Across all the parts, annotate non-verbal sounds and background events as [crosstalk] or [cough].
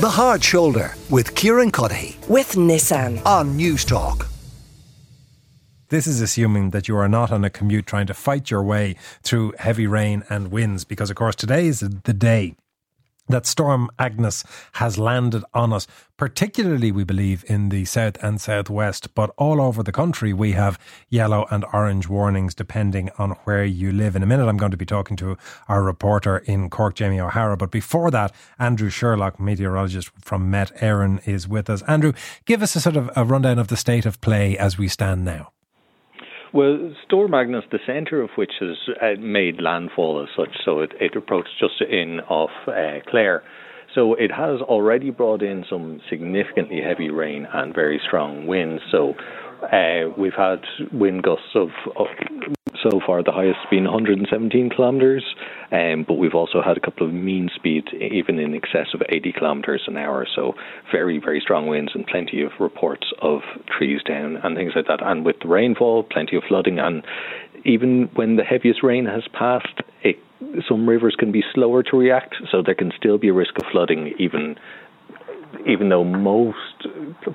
The Hard Shoulder with Kieran Cuddihy with Nissan on Newstalk. This is assuming that you are not on a commute trying to fight your way through heavy rain and winds, because of course today is the day that Storm Agnes has landed on us, particularly, we believe, in the south and southwest, but all over the country we have yellow and orange warnings depending on where you live. In a minute, I'm going to be talking to our reporter in Cork, Jamie O'Hara. But before that, Andrew Sherlock, meteorologist from Met Éireann, is with us. Andrew, give us a sort of a rundown of the state of play as we stand now. Well, Storm Agnes, the centre of which has uh, made landfall as such, so it, it approached just in off uh, Clare. So it has already brought in some significantly heavy rain and very strong winds. So uh, we've had wind gusts of, of so far the highest has been 117 kilometres, um, but we've also had a couple of mean speeds even in excess of 80 kilometres an hour. So very very strong winds and plenty of reports of trees down and things like that. And with the rainfall, plenty of flooding. And even when the heaviest rain has passed, it, some rivers can be slower to react, so there can still be a risk of flooding even even though most,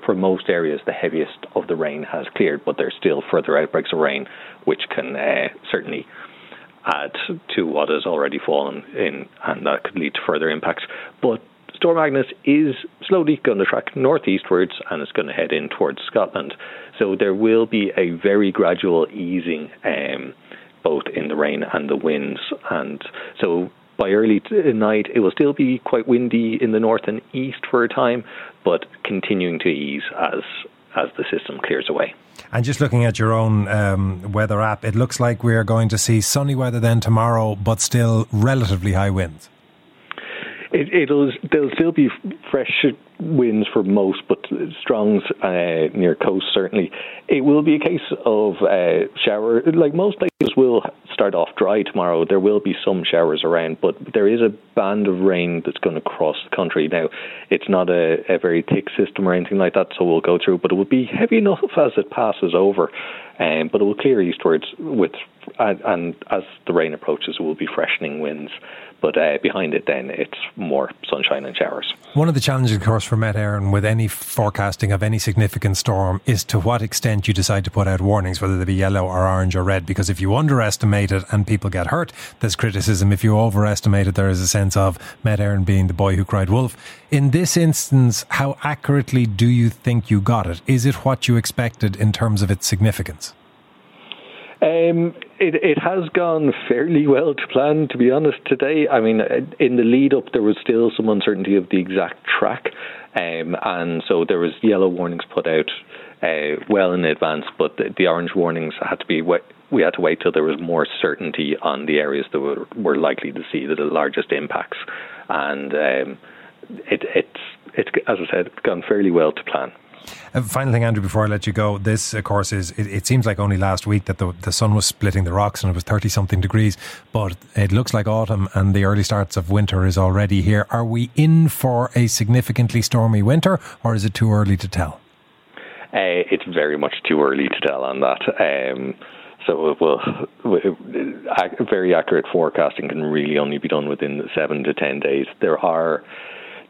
for most areas, the heaviest of the rain has cleared, but there's still further outbreaks of rain, which can uh, certainly add to what has already fallen in, and that could lead to further impacts. But Storm Agnes is slowly going to track northeastwards and it's going to head in towards Scotland. So there will be a very gradual easing, um, both in the rain and the winds. And so by early night, it will still be quite windy in the north and east for a time, but continuing to ease as as the system clears away. And just looking at your own um, weather app, it looks like we are going to see sunny weather then tomorrow, but still relatively high winds. It, will there'll still be fresh winds for most, but strongs uh, near coast certainly. It will be a case of uh, shower. Like most places will start off dry tomorrow. There will be some showers around, but there is a band of rain that's going to cross the country. Now, it's not a, a very thick system or anything like that, so we'll go through. But it will be heavy enough [laughs] as it passes over. Um, but it will clear eastwards with, and, and as the rain approaches, it will be freshening winds. But uh, behind it, then it's more sunshine and showers. One of the challenges, of course, for Met Éireann with any forecasting of any significant storm is to what extent you decide to put out warnings, whether they be yellow or orange or red. Because if you underestimate it and people get hurt, there's criticism. If you overestimate it, there is a sense of Met Éireann being the boy who cried wolf. In this instance, how accurately do you think you got it? Is it what you expected in terms of its significance? Um, it, it has gone fairly well to plan, to be honest, today. I mean, in the lead up, there was still some uncertainty of the exact track. Um, and so there was yellow warnings put out uh, well in advance, but the, the, orange warnings had to be we had to wait till there was more certainty on the areas that were, were likely to see the largest impacts. And um, it, it's, it's, as I said, gone fairly well to plan. Uh, final thing, Andrew, before I let you go, this, of course, is it, it seems like only last week that the, the sun was splitting the rocks and it was 30 something degrees, but it looks like autumn and the early starts of winter is already here. Are we in for a significantly stormy winter or is it too early to tell? Uh, it's very much too early to tell on that. Um, so, well, very accurate forecasting can really only be done within seven to ten days. There are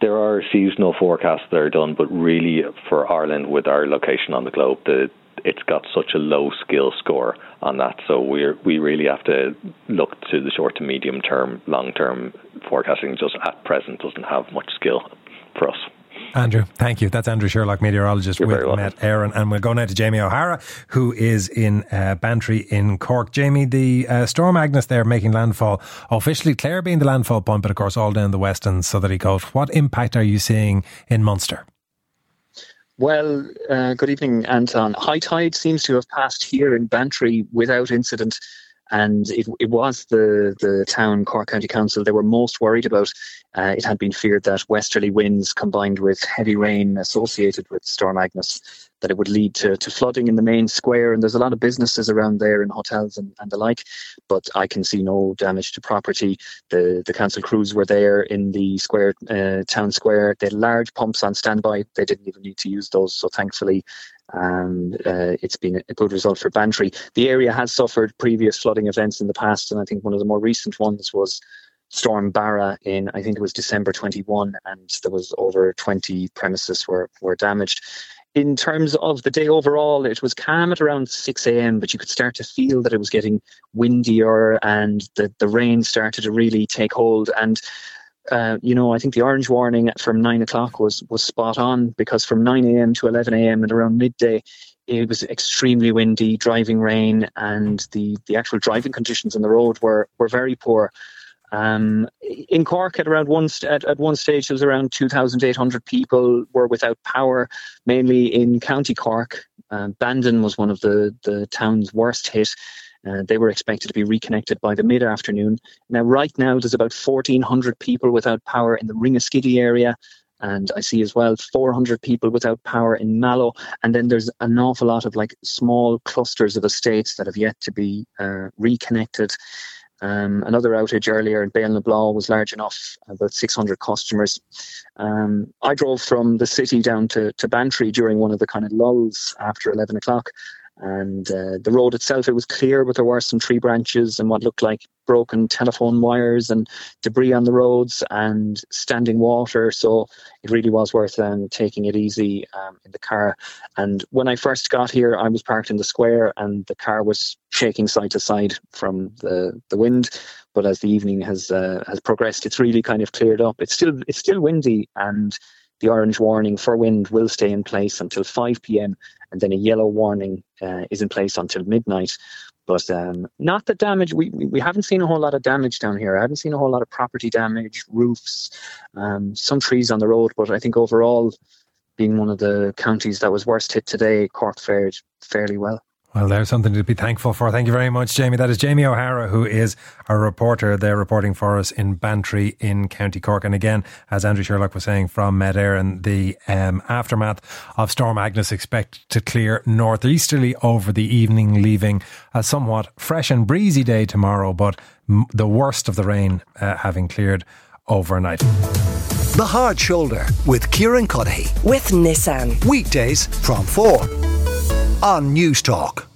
there are seasonal forecasts that are done, but really for Ireland, with our location on the globe, the it's got such a low skill score on that. So we we really have to look to the short to medium term, long term forecasting. Just at present doesn't have much skill for us. Andrew, thank you. That's Andrew Sherlock, meteorologist You're with Met Éireann. And we'll go now to Jamie O'Hara, who is in uh, Bantry in Cork. Jamie, the uh, Storm Agnes there making landfall, officially Clare being the landfall point, but of course all down the west and southerly coast. What impact are you seeing in Munster? Well, uh, good evening, Anton. High tide seems to have passed here in Bantry without incident and it, it was the, the town Cork County Council they were most worried about. Uh, it had been feared that westerly winds combined with heavy rain associated with Storm Agnes that it would lead to, to flooding in the main square. And there's a lot of businesses around there and hotels and, and the like but I can see no damage to property. The the council crews were there in the square uh, town square. They had large pumps on standby. They didn't even need to use those. So thankfully and uh, it's been a good result for Bantry. The area has suffered previous flooding events in the past, and I think one of the more recent ones was Storm Barra in, I think it was December 21, and there was over 20 premises were, were damaged. In terms of the day overall, it was calm at around 6 a.m., but you could start to feel that it was getting windier and the, the rain started to really take hold. And uh, you know, I think the orange warning from nine o'clock was was spot on because from nine a.m. to eleven a.m. and around midday, it was extremely windy, driving rain, and the the actual driving conditions on the road were were very poor. Um, in Cork, at around one at, at one stage, there was around 2,800 people were without power, mainly in County Cork. Uh, Bandon was one of the the town's worst hit. Uh, they were expected to be reconnected by the mid afternoon. Now, right now, there's about 1,400 people without power in the Ringaskiddy area. And I see as well 400 people without power in Mallow. And then there's an awful lot of like small clusters of estates that have yet to be uh, reconnected. Um, another outage earlier in Béal-na-Bláth was large enough, about 600 customers. Um, I drove from the city down to, to Bantry during one of the kind of lulls after 11 o'clock, and uh, the road itself, it was clear, but there were some tree branches and what looked like broken telephone wires and debris on the roads and standing water. So it really was worth um, taking it easy um, in the car. And when I first got here, I was parked in the square and the car was shaking side to side from the, the wind. But as the evening has uh, has progressed, it's really kind of cleared up. It's still it's still windy and the orange warning for wind will stay in place until 5 p.m. and then a yellow warning uh, is in place until midnight. But um, not the damage. We, we haven't seen a whole lot of damage down here. I haven't seen a whole lot of property damage, roofs, um, some trees on the road. But I think overall, being one of the counties that was worst hit today, Cork fared fairly well. Well, there's something to be thankful for. Thank you very much, Jamie. That is Jamie O'Hara, who is our reporter there reporting for us in Bantry in County Cork. And again, as Andrew Sherlock was saying from Met Éireann, the um, aftermath of Storm Agnes expected to clear northeasterly over the evening, leaving a somewhat fresh and breezy day tomorrow, but m- the worst of the rain uh, having cleared overnight. The Hard Shoulder with Kieran Cuddihy. With Nissan. Weekdays from 4 on Newstalk.